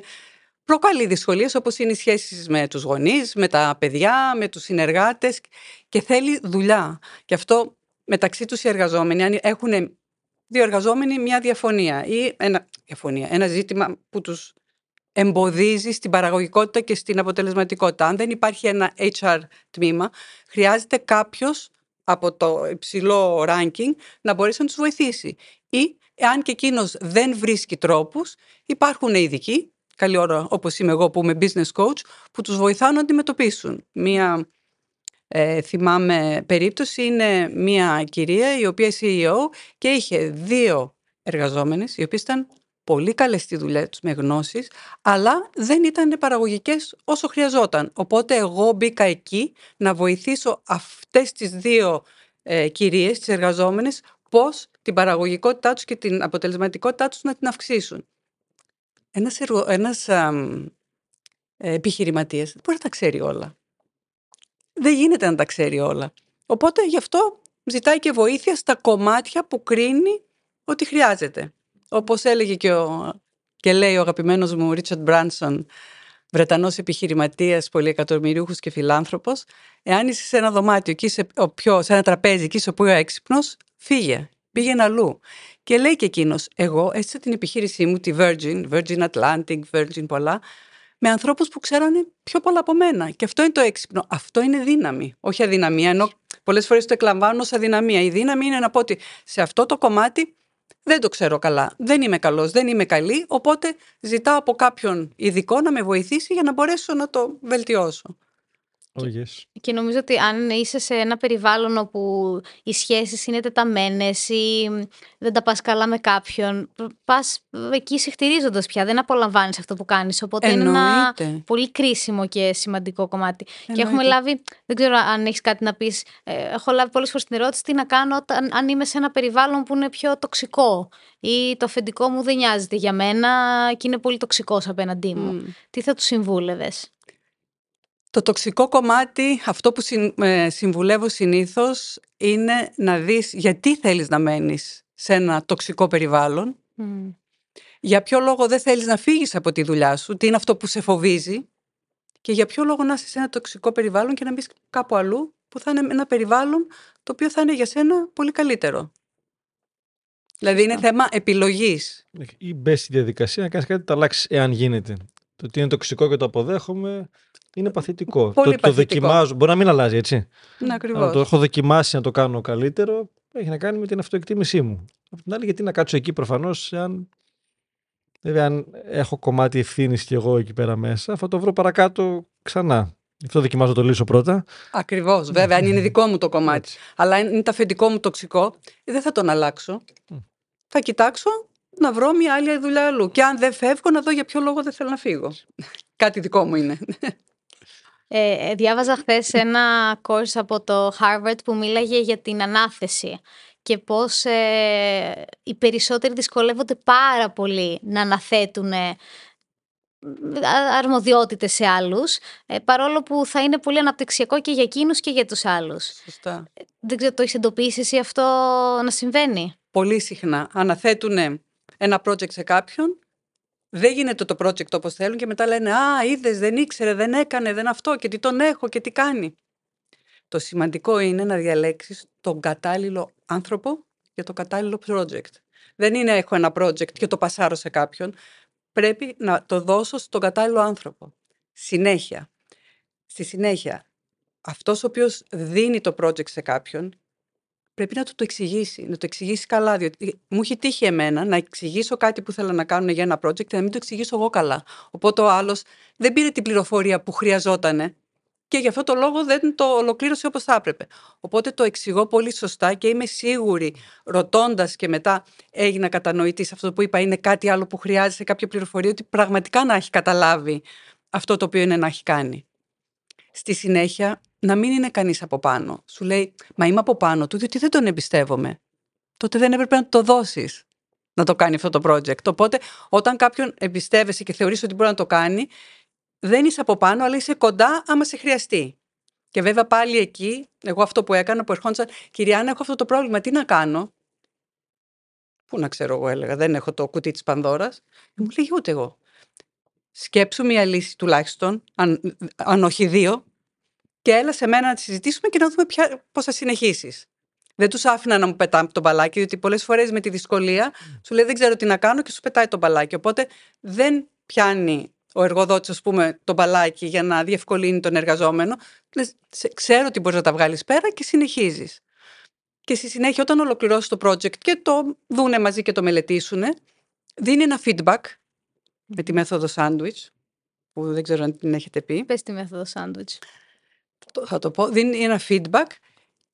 προκαλεί δυσκολίες όπως είναι οι σχέσεις με τους γονείς, με τα παιδιά, με τους συνεργάτες και θέλει δουλειά. Και αυτό μεταξύ τους οι εργαζόμενοι αν έχουν δύο εργαζόμενοι μια διαφωνία ή ένα, διαφωνία, ένα ζήτημα που τους εμποδίζει στην παραγωγικότητα και στην αποτελεσματικότητα. Αν δεν υπάρχει ένα HR τμήμα, χρειάζεται κάποιος από το υψηλό ranking να μπορέσει να τους βοηθήσει. Ή, εάν και εκείνος δεν βρίσκει τρόπους, υπάρχουν ειδικοί, καλή ώρα όπως είμαι εγώ που είμαι business coach, που τους βοηθάω να αντιμετωπίσουν. Μία ε, θυμάμαι περίπτωση είναι μία κυρία η οποία CEO και είχε δύο εργαζόμενες οι οποίες ήταν πολύ καλές στη δουλειά τους με γνώσεις αλλά δεν ήταν παραγωγικές όσο χρειαζόταν. Οπότε εγώ μπήκα εκεί να βοηθήσω αυτές τις δύο ε, κυρίες, τις εργαζόμενες πώς την παραγωγικότητά τους και την αποτελεσματικότητά τους να την αυξήσουν. Ένας, εργο, ένας α, ε, επιχειρηματίας δεν μπορεί να τα ξέρει όλα. Δεν γίνεται να τα ξέρει όλα. Οπότε γι' αυτό ζητάει και βοήθεια στα κομμάτια που κρίνει ότι χρειάζεται. Όπως έλεγε και, ο, και λέει ο αγαπημένος μου Ρίτσαρντ Μπράνσον, Βρετανός επιχειρηματίας, πολυεκατομμυρίουχος και φιλάνθρωπος, εάν είσαι σε ένα δωμάτιο και είσαι ο πιο, σε ένα τραπέζι και είσαι ο πιο έξυπνος, φύγε, πήγαινε αλλού. Και λέει και εκείνος, εγώ έστεισα την επιχείρησή μου, τη Virgin, Virgin Atlantic, Virgin πολλά, με ανθρώπους που ξέρανε πιο πολλά από μένα. Και αυτό είναι το έξυπνο. Αυτό είναι δύναμη, όχι αδυναμία. Ενώ πολλές φορές το εκλαμβάνω ως αδυναμία. Η δύναμη είναι να πω ότι σε αυτό το κομμάτι δεν το ξέρω καλά. Δεν είμαι καλός, δεν είμαι καλή. Οπότε ζητάω από κάποιον ειδικό να με βοηθήσει για να μπορέσω να το βελτιώσω. Oh, yes. Και νομίζω ότι αν είσαι σε ένα περιβάλλον όπου οι σχέσεις είναι τεταμένες ή δεν τα πας καλά με κάποιον, πας εκεί συχτηρίζοντας πια, δεν απολαμβάνεις αυτό που κάνεις. Οπότε είναι ένα πολύ κρίσιμο και σημαντικό κομμάτι. Και έχουμε λάβει, δεν ξέρω αν έχεις κάτι να πεις, ε, έχω λάβει πολλές φορές την ερώτηση τι να κάνω όταν, αν είμαι σε ένα περιβάλλον που είναι πιο τοξικό ή το αφεντικό μου δεν νοιάζεται για μένα και είναι πολύ τοξικός απέναντί μου. Τι θα του συμβούλευες; Το τοξικό κομμάτι, αυτό που ε, συμβουλεύω συνήθως, είναι να δεις γιατί θέλεις να μένεις σε ένα τοξικό περιβάλλον, για ποιο λόγο δεν θέλεις να φύγεις από τη δουλειά σου, τι είναι αυτό που σε φοβίζει και για ποιο λόγο να είσαι σε ένα τοξικό περιβάλλον και να μπεις κάπου αλλού που θα είναι ένα περιβάλλον το οποίο θα είναι για σένα πολύ καλύτερο. Δηλαδή είναι θέμα επιλογής. Ή μπες στη διαδικασία να κάνεις κάτι, το αλλάξεις εάν γίνεται. Το ότι είναι τοξικό και το αποδέχομαι είναι παθητικό. Πολύ το, το δοκιμάζω. Μπορεί να μην αλλάζει, έτσι. Ναι, ακριβώς. το έχω δοκιμάσει να το κάνω καλύτερο. Έχει να κάνει με την αυτοεκτίμησή μου. Απ' την άλλη, γιατί να κάτσω εκεί προφανώς, αν. Βέβαια, αν έχω κομμάτι ευθύνης κι εγώ εκεί πέρα μέσα, θα το βρω παρακάτω ξανά. Αυτό δοκιμάζω το λύσω πρώτα. Ακριβώς. Βέβαια, αν είναι δικό μου το κομμάτι. Αλλά αν είναι το αφεντικό μου τοξικό, δεν θα τον αλλάξω. Θα κοιτάξω να βρω μια άλλη δουλειά αλλού. Και αν δεν φεύγω, να δω για ποιο λόγο δεν θέλω να φύγω. Κάτι δικό μου είναι. Ε, ε, διάβαζα χθες ένα course από το Harvard που μίλαγε για την ανάθεση και πώς ε, οι περισσότεροι δυσκολεύονται πάρα πολύ να αναθέτουν ε, αρμοδιότητες σε άλλους, ε, παρόλο που θα είναι πολύ αναπτυξιακό και για εκείνους και για τους άλλους. Σωστά. Δεν ξέρω, το έχεις εντοπίσει εσύ αυτό να συμβαίνει; Πολύ συχνά. Αναθέτουν ένα project σε κάποιον δεν γίνεται το project όπως θέλουν και μετά λένε «Α, είδες, δεν ήξερε, δεν έκανε, δεν αυτό και τι τον έχω και τι κάνει». Το σημαντικό είναι να διαλέξεις τον κατάλληλο άνθρωπο για το κατάλληλο project. Δεν είναι έχω ένα project και το πασάρω σε κάποιον. Πρέπει να το δώσω στον κατάλληλο άνθρωπο. Συνέχεια. Στη συνέχεια, αυτός ο οποίος δίνει το project σε κάποιον πρέπει να του το εξηγήσει, να το εξηγήσει καλά. Διότι μου έχει τύχει εμένα να εξηγήσω κάτι που θέλω να κάνουν για ένα project και να μην το εξηγήσω εγώ καλά. Οπότε ο άλλος δεν πήρε την πληροφορία που χρειαζόταν και γι' αυτό το λόγο δεν το ολοκλήρωσε όπως θα έπρεπε. Οπότε το εξηγώ πολύ σωστά και είμαι σίγουρη, ρωτώντας και μετά έγινα κατανοητής σε αυτό που είπα, είναι κάτι άλλο που χρειάζεται κάποια πληροφορία, ότι πραγματικά να έχει καταλάβει αυτό το οποίο είναι να έχει κάνει. Στη συνέχεια, να μην είναι κανείς από πάνω. Σου λέει, Μα είμαι από πάνω του, διότι δεν τον εμπιστεύομαι. Τότε δεν έπρεπε να το δώσεις να το κάνει αυτό το project. Οπότε, όταν κάποιον εμπιστεύεσαι και θεωρείς ότι μπορεί να το κάνει, δεν είσαι από πάνω, αλλά είσαι κοντά άμα σε χρειαστεί. Και βέβαια πάλι εκεί, εγώ αυτό που έκανα, που ερχόντουσαν, Κυρία έχω αυτό το πρόβλημα, τι να κάνω; Πού να ξέρω, εγώ έλεγα, δεν έχω το κουτί της Πανδώρας. Μου λέει ούτε εγώ. Σκέψου μια λύση τουλάχιστον, αν, αν όχι δύο, και έλα σε μένα να τη συζητήσουμε και να δούμε πώς θα συνεχίσεις. Δεν τους άφηνα να μου πετάνε το μπαλάκι, διότι πολλές φορές με τη δυσκολία σου λέει δεν ξέρω τι να κάνω και σου πετάει το μπαλάκι. Οπότε δεν πιάνει ο εργοδότης, ας πούμε, το μπαλάκι για να διευκολύνει τον εργαζόμενο. Λες, ξέρω ότι μπορείς να τα βγάλεις πέρα και συνεχίζεις. Και στη συνέχεια, όταν ολοκληρώσεις το project και το δούνε μαζί και το μελετήσουν, δίνει ένα feedback με τη μέθοδο sandwich, που δεν ξέρω αν την έχετε πει. Πες τη μέθοδο σάντουιτς. Το- θα το πω, δίνει ένα feedback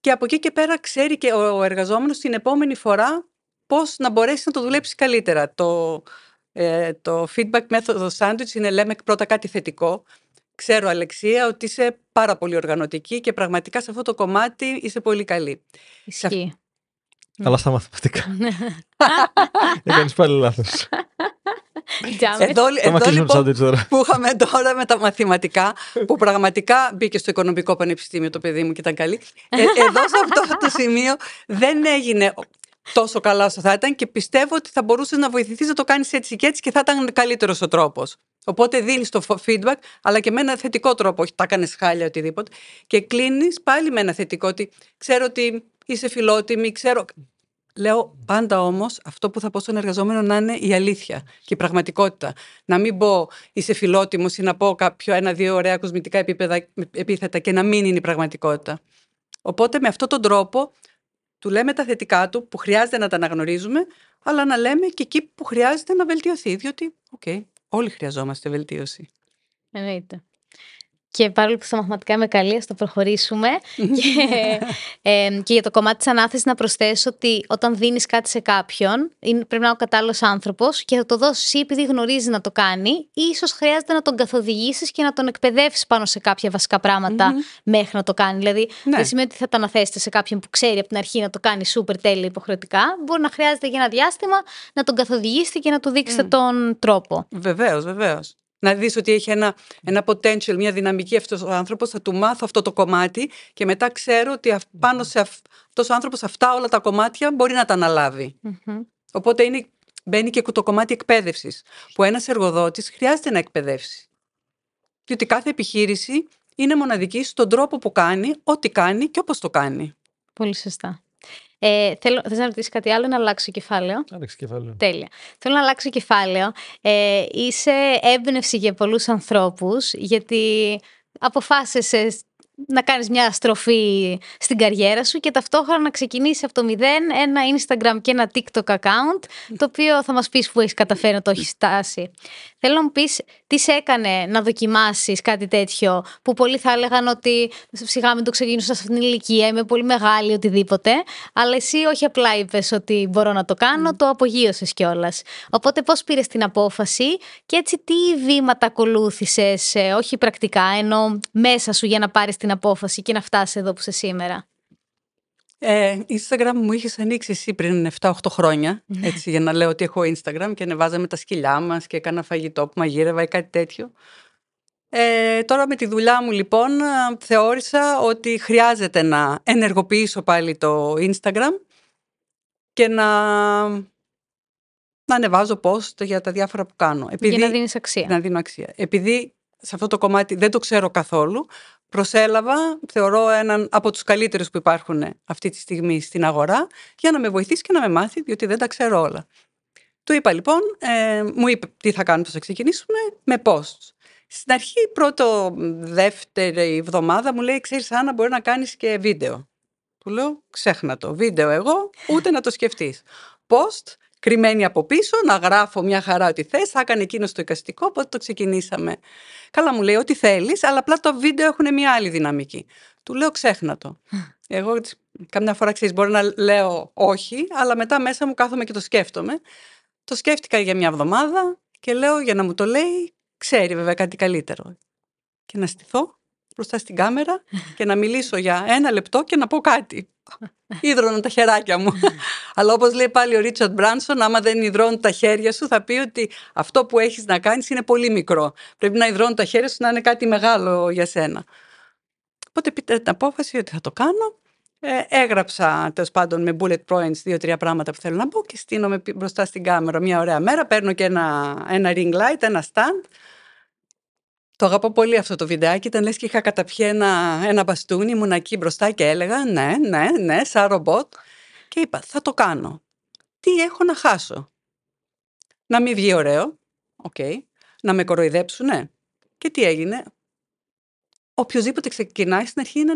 και από εκεί και πέρα ξέρει και ο εργαζόμενος την επόμενη φορά πώς να μπορέσει να το δουλέψει καλύτερα. Το, ε, το feedback μέθοδος sandwich είναι λέμε πρώτα κάτι θετικό. Ξέρω Αλεξία ότι είσαι πάρα πολύ οργανωτική και πραγματικά σε αυτό το κομμάτι είσαι πολύ καλή. Ισχύει. Αλλά στα μαθηματικά. Έκανες πάλι λάθος. Τζάμε. Εδώ, Θα εδώ μαθήσουμε το λοιπόν σάντουιτ τώρα. που είχαμε τώρα με τα μαθηματικά, που πραγματικά μπήκε στο οικονομικό πανεπιστήμιο το παιδί μου και ήταν καλή. Ε, εδώ σε αυτό το σημείο δεν έγινε τόσο καλά όσο θα ήταν και πιστεύω ότι θα μπορούσε να βοηθηθείς να το κάνεις έτσι και έτσι και θα ήταν καλύτερος ο τρόπος. Οπότε δίνεις το φο- feedback, αλλά και με ένα θετικό τρόπο. Όχι, τα έκανες χάλια οτιδήποτε. Και κλείνεις πάλι με ένα θετικό ότι ξέρω ότι είσαι φιλότιμη, ξέρω. Λέω πάντα όμως αυτό που θα πω στον εργαζόμενο να είναι η αλήθεια και η πραγματικότητα. Να μην πω είσαι φιλότιμος ή να πω κάποιο ένα-δύο ωραία κοσμητικά επίπεδα, επίθετα και να μην είναι η πραγματικότητα. Οπότε με αυτόν τον τρόπο του λέμε τα θετικά του που χρειάζεται να τα αναγνωρίζουμε, αλλά να λέμε και εκεί που χρειάζεται να βελτιωθεί. Διότι, οκ, όλοι χρειαζόμαστε βελτίωση. Εννοείται. Και παρόλο που στα μαθηματικά είμαι καλή, ας το προχωρήσουμε. και, ε, και για το κομμάτι της ανάθεσης να προσθέσω ότι όταν δίνεις κάτι σε κάποιον, είναι, πρέπει να είναι ο κατάλληλος άνθρωπος και θα το δώσεις ή επειδή γνωρίζεις να το κάνει, ή ίσως χρειάζεται να τον καθοδηγήσεις και να τον εκπαιδεύσεις πάνω σε κάποια βασικά πράγματα μέχρι να το κάνει. Δηλαδή, Ναι. δεν σημαίνει ότι θα το αναθέσετε σε κάποιον που ξέρει από την αρχή να το κάνει super τέλεια υποχρεωτικά. Μπορεί να χρειάζεται για ένα διάστημα να τον καθοδηγήσετε και να του δείξετε τον τρόπο. Βεβαίως, βεβαίως. Να δεις ότι έχει ένα, ένα potential, μια δυναμική αυτός ο άνθρωπος, θα του μάθω αυτό το κομμάτι και μετά ξέρω ότι αυ- πάνω σε αυ- αυτός ο άνθρωπος αυτά όλα τα κομμάτια μπορεί να τα αναλάβει. Μμμ. Οπότε είναι, μπαίνει και το κομμάτι εκπαίδευσης, που ένας εργοδότης χρειάζεται να εκπαιδεύσει. Διότι κάθε επιχείρηση είναι μοναδική στον τρόπο που κάνει, ό,τι κάνει και όπως το κάνει. Πολύ σωστά. Ε, θέλω, θες να ρωτήσεις κάτι άλλο ή να αλλάξω κεφάλαιο; Άλεξε κεφάλαιο. Τέλεια. Θέλω να αλλάξω κεφάλαιο. Ε, είσαι έμπνευση για πολλούς ανθρώπους γιατί αποφάσισες να κάνεις μια στροφή στην καριέρα σου και ταυτόχρονα να ξεκινήσεις από το μηδέν ένα Instagram και ένα TikTok account το οποίο θα μας πεις που έχεις καταφέρει να το έχεις στάσει. Θέλω να μου πεις τι σε έκανε να δοκιμάσεις κάτι τέτοιο που πολλοί θα έλεγαν ότι σιγά μην το ξεκινήσω σε αυτήν την ηλικία, είμαι πολύ μεγάλη, οτιδήποτε. Αλλά εσύ όχι απλά είπες ότι μπορώ να το κάνω, το απογείωσες κιόλας. Οπότε πώς πήρες την απόφαση και έτσι τι βήματα ακολούθησες, ε, όχι πρακτικά, ενώ μέσα σου για να πάρεις την απόφαση και να φτάσεις εδώ που είσαι σήμερα; Ε, Instagram μου είχες ανοίξει εσύ πριν 7-8 χρόνια, έτσι, για να λέω ότι έχω Instagram και ανεβάζαμε τα σκυλιά μας και έκανα φαγητό που μαγείρευα ή κάτι τέτοιο. Ε, τώρα με τη δουλειά μου λοιπόν α, θεώρησα ότι χρειάζεται να ενεργοποιήσω πάλι το Instagram και να, να ανεβάζω post για τα διάφορα που κάνω. Για να δίνεις αξία. να δίνω αξία. Επειδή σε αυτό το κομμάτι δεν το ξέρω καθόλου, προσέλαβα, θεωρώ έναν από τους καλύτερους που υπάρχουν αυτή τη στιγμή στην αγορά, για να με βοηθήσει και να με μάθει, διότι δεν τα ξέρω όλα. Του είπα λοιπόν, ε, μου είπε τι θα κάνουμε, πώς θα ξεκινήσουμε, με posts. Στην αρχή, πρώτο, δεύτερη εβδομάδα μου λέει, ξέρεις Άννα, μπορεί να κάνεις και βίντεο. Του λέω, ξέχνα το, βίντεο εγώ, ούτε να το σκεφτείς. Post, κρυμμένη από πίσω, να γράφω μια χαρά ότι θες, θα έκανε εκείνος το εικαστικό, οπότε το ξεκινήσαμε. Καλά μου λέει, ό,τι θέλεις, αλλά απλά το βίντεο έχουν μια άλλη δυναμική. Του λέω, ξέχνα το. Εγώ καμιά φορά ξέρεις, μπορεί να λέω όχι, αλλά μετά μέσα μου κάθομαι και το σκέφτομαι. Το σκέφτηκα για μια εβδομάδα και λέω για να μου το λέει, ξέρει βέβαια κάτι καλύτερο. Και να στηθώ μπροστά στην κάμερα και να μιλήσω για ένα λεπτό και να πω κάτι. Ίδρωναν τα χεράκια μου. Αλλά όπως λέει πάλι ο Ρίτσαρντ Μπράνσον, άμα δεν υδρώνουν τα χέρια σου, θα πει ότι αυτό που έχεις να κάνεις είναι πολύ μικρό. Πρέπει να υδρώνουν τα χέρια σου να είναι κάτι μεγάλο για σένα. Οπότε πήρα την απόφαση ότι θα το κάνω. Ε, έγραψα τέλος πάντων με bullet points δύο-τρία πράγματα που θέλω να πω και στήνομαι πι- μπροστά στην κάμερα μια ωραία μέρα. Παίρνω και ένα, ένα ring light, ένα stand. Το αγαπώ πολύ αυτό το βιντεάκι. Ήταν λες και είχα καταπιεί ένα, ένα μπαστούνι, ήμουν εκεί μπροστά και έλεγα ναι, ναι, ναι, σαν ρομπότ. Και είπα, θα το κάνω. Τι έχω να χάσω; Να μην βγει ωραίο, οκ. Να με κοροϊδέψουνε. Και τι έγινε; Οποιοςδήποτε ξεκινάει στην αρχή είναι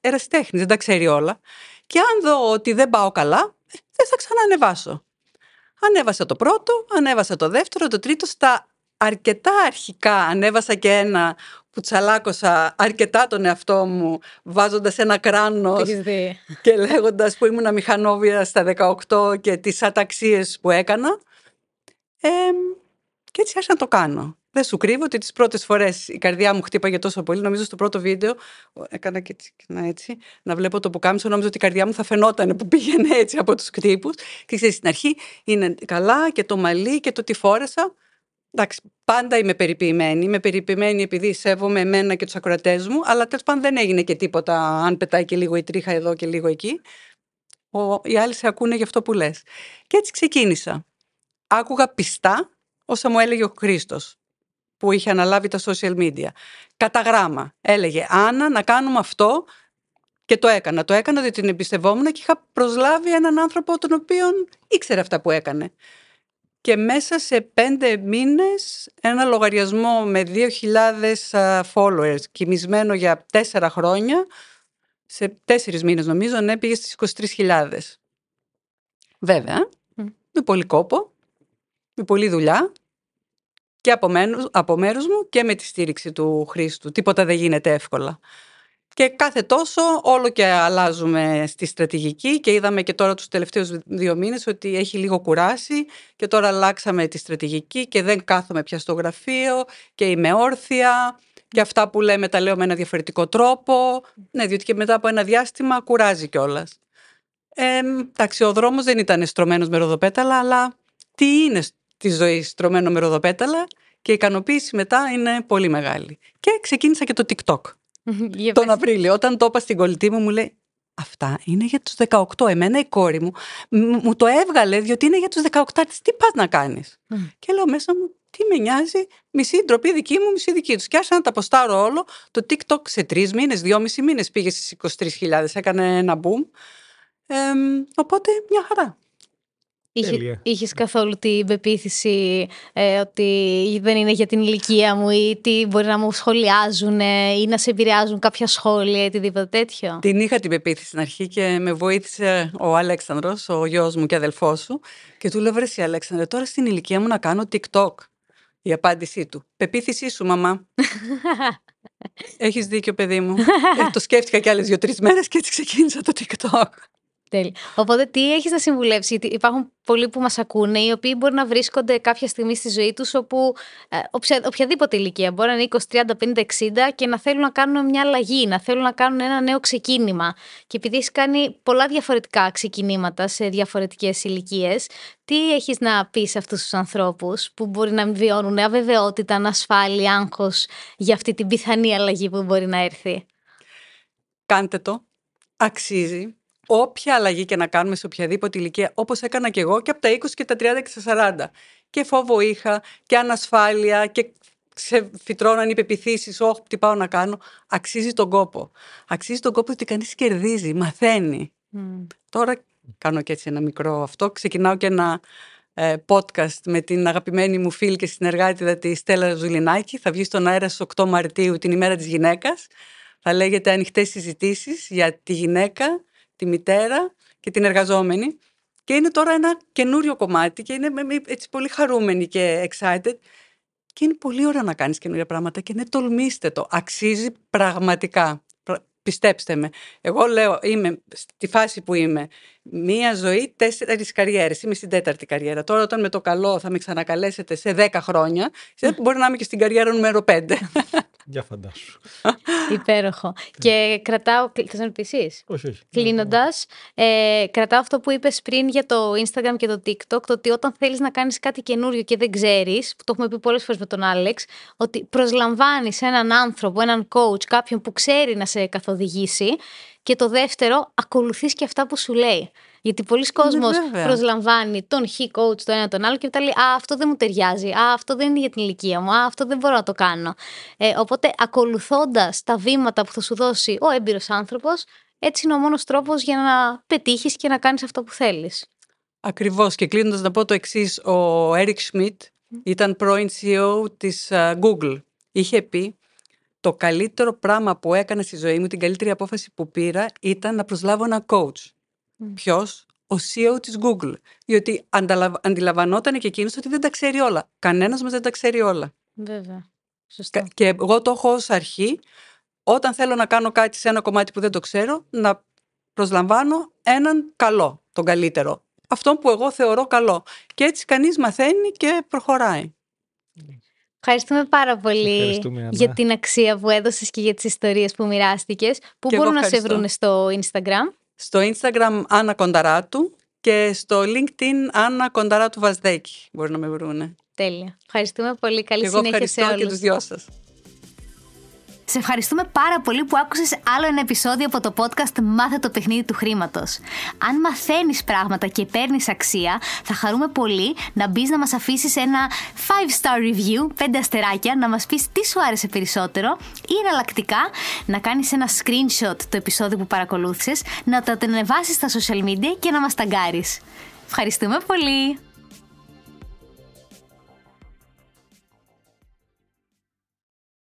ερασιτέχνης, δεν τα ξέρει όλα. Και αν δω ότι δεν πάω καλά, ε, δεν θα ξαναανεβάσω. Ανέβασα το πρώτο, ανέβασα το δεύτερο, το τρίτο. Στα αρκετά αρχικά ανέβασα και ένα που τσαλάκωσα αρκετά τον εαυτό μου βάζοντας ένα κράνος Έχεις δει. και λέγοντας που ήμουν μηχανόβια στα 18 και τις αταξίες που έκανα. Ε, και έτσι άρχισα να το κάνω. Δεν σου κρύβω ότι τις πρώτες φορές η καρδιά μου χτύπαγε τόσο πολύ. Νομίζω στο πρώτο βίντεο έκανα και έτσι, και να έτσι να βλέπω το πουκάμισο. Νόμιζα ότι η καρδιά μου θα φαινόταν που πήγαινε έτσι από τους κτύπους. Και ξέρεις, στην αρχή είναι καλά και το μαλλί και το τι φόρεσα. Εντάξει, πάντα είμαι περιποιημένη. Είμαι περιποιημένη επειδή σέβομαι εμένα και τους ακροατές μου, αλλά τέλος πάντων δεν έγινε και τίποτα αν πετάει και λίγο η τρίχα εδώ και λίγο εκεί. Ο, οι άλλοι σε ακούνε για αυτό που λες. Και έτσι ξεκίνησα. Άκουγα πιστά όσα μου έλεγε ο Χρήστος, που είχε αναλάβει τα social media. Κατά γράμμα. Έλεγε Άννα, να κάνουμε αυτό. Και το έκανα. Το έκανα διότι την εμπιστευόμουν και είχα προσλάβει έναν άνθρωπο τον οποίο ήξερε αυτά που έκανε και μέσα σε πέντε μήνες ένα λογαριασμό με 2.000 followers κοιμισμένο για τέσσερα χρόνια σε τέσσερις μήνες νομίζω ναι πήγε στις 23.000 βέβαια με πολύ κόπο με πολλή δουλειά και από, μένους, από μέρους μου και με τη στήριξη του Χρήστου. Τίποτα δεν γίνεται εύκολα και κάθε τόσο όλο και αλλάζουμε στη στρατηγική και είδαμε και τώρα τους τελευταίους δύο μήνες ότι έχει λίγο κουράσει και τώρα αλλάξαμε τη στρατηγική και δεν κάθομαι πια στο γραφείο και είμαι όρθια και αυτά που λέμε τα λέω με ένα διαφορετικό τρόπο. Ναι, διότι και μετά από ένα διάστημα κουράζει κιόλας. Ε, εντάξει, ο δρόμος δεν ήταν στρωμένος με ροδοπέταλα, αλλά τι είναι στη ζωή στρωμένο με ροδοπέταλα και η ικανοποίηση μετά είναι πολύ μεγάλη. Και ξεκίνησα και το TikTok τον Απρίλιο. Όταν το είπα στην κολλητή μου, μου λέει Αυτά είναι για τους 18. Εμένα η κόρη μου μου το έβγαλε διότι είναι για τους 18. Τι πας να κάνεις; Και λέω μέσα μου, τι με νοιάζει, μισή ντροπή δική μου, μισή δική τους. Και άρχισα να τα αποστάρω όλο. Το TikTok σε τρεις μήνες, δυόμισι μήνες πήγε στις 23.000. Έκανε ένα boom. Ε, οπότε μια χαρά. Είχε, είχες καθόλου την πεποίθηση ε, ότι δεν είναι για την ηλικία μου ή τι μπορεί να μου σχολιάζουν ή να σε επηρεάζουν κάποια σχόλια ή οτιδήποτε τέτοιο; Την είχα την πεποίθηση στην αρχή και με βοήθησε ο Αλέξανδρος, ο γιος μου και αδελφός σου και του λέω βρεσί Αλέξανδρε τώρα στην ηλικία μου να κάνω TikTok. Η απάντησή του. Πεποίθησή σου μαμά. Έχεις δίκιο παιδί μου. ε, το σκέφτηκα κι άλλες δύο-τρεις μέρες και έτσι ξεκίνησα το TikTok. Τέλει. Οπότε, τι έχεις να συμβουλεύσεις, γιατί υπάρχουν πολλοί που μας ακούνε, οι οποίοι μπορεί να βρίσκονται κάποια στιγμή στη ζωή τους, όπου ε, οποια, οποιαδήποτε ηλικία, μπορεί να είναι 20, 30, 50, 60, και να θέλουν να κάνουν μια αλλαγή, να θέλουν να κάνουν ένα νέο ξεκίνημα. Και επειδή έχεις κάνει πολλά διαφορετικά ξεκινήματα σε διαφορετικές ηλικίες, τι έχεις να πεις σε αυτούς τους ανθρώπους που μπορεί να βιώνουν αβεβαιότητα, ανασφάλεια, άγχος για αυτή την πιθανή αλλαγή που μπορεί να έρθει; Κάντε το. Αξίζει όποια αλλαγή και να κάνουμε σε οποιαδήποτε ηλικία, όπως έκανα και εγώ και από τα 20 και τα 30 και τα 40. Και φόβο είχα και ανασφάλεια και σε φυτρώναν οι πεπιθήσεις, όχι τι πάω να κάνω. Αξίζει τον κόπο. Αξίζει τον κόπο ότι κανείς κερδίζει, μαθαίνει. Τώρα κάνω και έτσι ένα μικρό αυτό. Ξεκινάω και ένα ε, podcast με την αγαπημένη μου φίλη και συνεργάτη τη Στέλλα Ζουλινάκη. Θα βγει στον αέρα στις 8 Μαρτίου την ημέρα της γυναίκας. Θα λέγεται ανοιχτές συζητήσεις για τη γυναίκα τη μητέρα και την εργαζόμενη. Και είναι τώρα ένα καινούριο κομμάτι και είναι έτσι πολύ χαρούμενη και excited. Και είναι πολύ ωραία να κάνεις καινούρια πράγματα και ναι, τολμήστε το. Αξίζει πραγματικά. Πιστέψτε με. Εγώ λέω, είμαι στη φάση που είμαι. Μία ζωή, τέσσερις καριέρες. Είμαι στην τέταρτη καριέρα. Τώρα, όταν με το καλό θα με ξανακαλέσετε σε δέκα χρόνια, μπορεί να είμαι και στην καριέρα νούμερο πέντε. Για φαντάσου. Υπέροχο. και κρατάω. Θες να πει Όχι, όχι. Κλείνοντας, ε, κρατάω αυτό που είπες πριν για το Instagram και το TikTok, το ότι όταν θέλεις να κάνεις κάτι καινούριο και δεν ξέρεις, που το έχουμε πει πολλές φορές με τον Άλεξ, ότι προσλαμβάνεις έναν άνθρωπο, έναν coach, κάποιον που ξέρει να σε καθοδηγήσει. Και το δεύτερο, ακολουθείς και αυτά που σου λέει. Γιατί πολλοί κόσμοι Ναι, προσλαμβάνει τον χ coach, τον ένα τον άλλο και μετά λέει Α, αυτό δεν μου ταιριάζει. Α, αυτό δεν είναι για την ηλικία μου. Α, αυτό δεν μπορώ να το κάνω. Ε, οπότε, ακολουθώντας τα βήματα που θα σου δώσει ο έμπειρος άνθρωπος, έτσι είναι ο μόνος τρόπος για να πετύχεις και να κάνεις αυτό που θέλεις. Ακριβώς. Και κλείνοντας, να πω το εξής. Ο Eric Schmidt ήταν πρώην CEO της Google. Είχε πει το καλύτερο πράγμα που έκανα στη ζωή μου, την καλύτερη απόφαση που πήρα ήταν να προσλάβω ένα coach. Mm. Ποιος, ο CEO της Google. Διότι ανταλα- αντιλαμβανόταν και εκείνος ότι δεν τα ξέρει όλα. Κανένας μας δεν τα ξέρει όλα. Βέβαια. Σωστό. Κα- Και εγώ το έχω ως αρχή, όταν θέλω να κάνω κάτι σε ένα κομμάτι που δεν το ξέρω, να προσλαμβάνω έναν καλό, τον καλύτερο. Αυτό που εγώ θεωρώ καλό. Και έτσι κανείς μαθαίνει και προχωράει. Ευχαριστούμε πάρα πολύ Ευχαριστούμε, Άννα. για την αξία που έδωσες και για τις ιστορίες που μοιράστηκες. Πού Και εγώ μπορούν να σε ευχαριστώ. βρουν στο Instagram. Στο Instagram Άννα Κονταράτου και στο LinkedIn Άννα Κονταράτου Βασδέκη μπορεί να με βρούνε. Τέλεια. Ευχαριστούμε πολύ. Καλή Και εγώ συνέχεια σε ευχαριστώ και όλους. τους δυο σας. Σε ευχαριστούμε πάρα πολύ που άκουσες άλλο ένα επεισόδιο από το podcast Μάθε το παιχνίδι του χρήματος. Αν μαθαίνεις πράγματα και παίρνεις αξία, θα χαρούμε πολύ να μπεις να μας αφήσεις ένα 5-star review, 5 αστεράκια, να μας πεις τι σου άρεσε περισσότερο ή εναλλακτικά να κάνεις ένα screenshot το επεισόδιο που παρακολούθησες, να το ανεβάσεις στα social media και να μας ταγκάρεις. Ευχαριστούμε πολύ!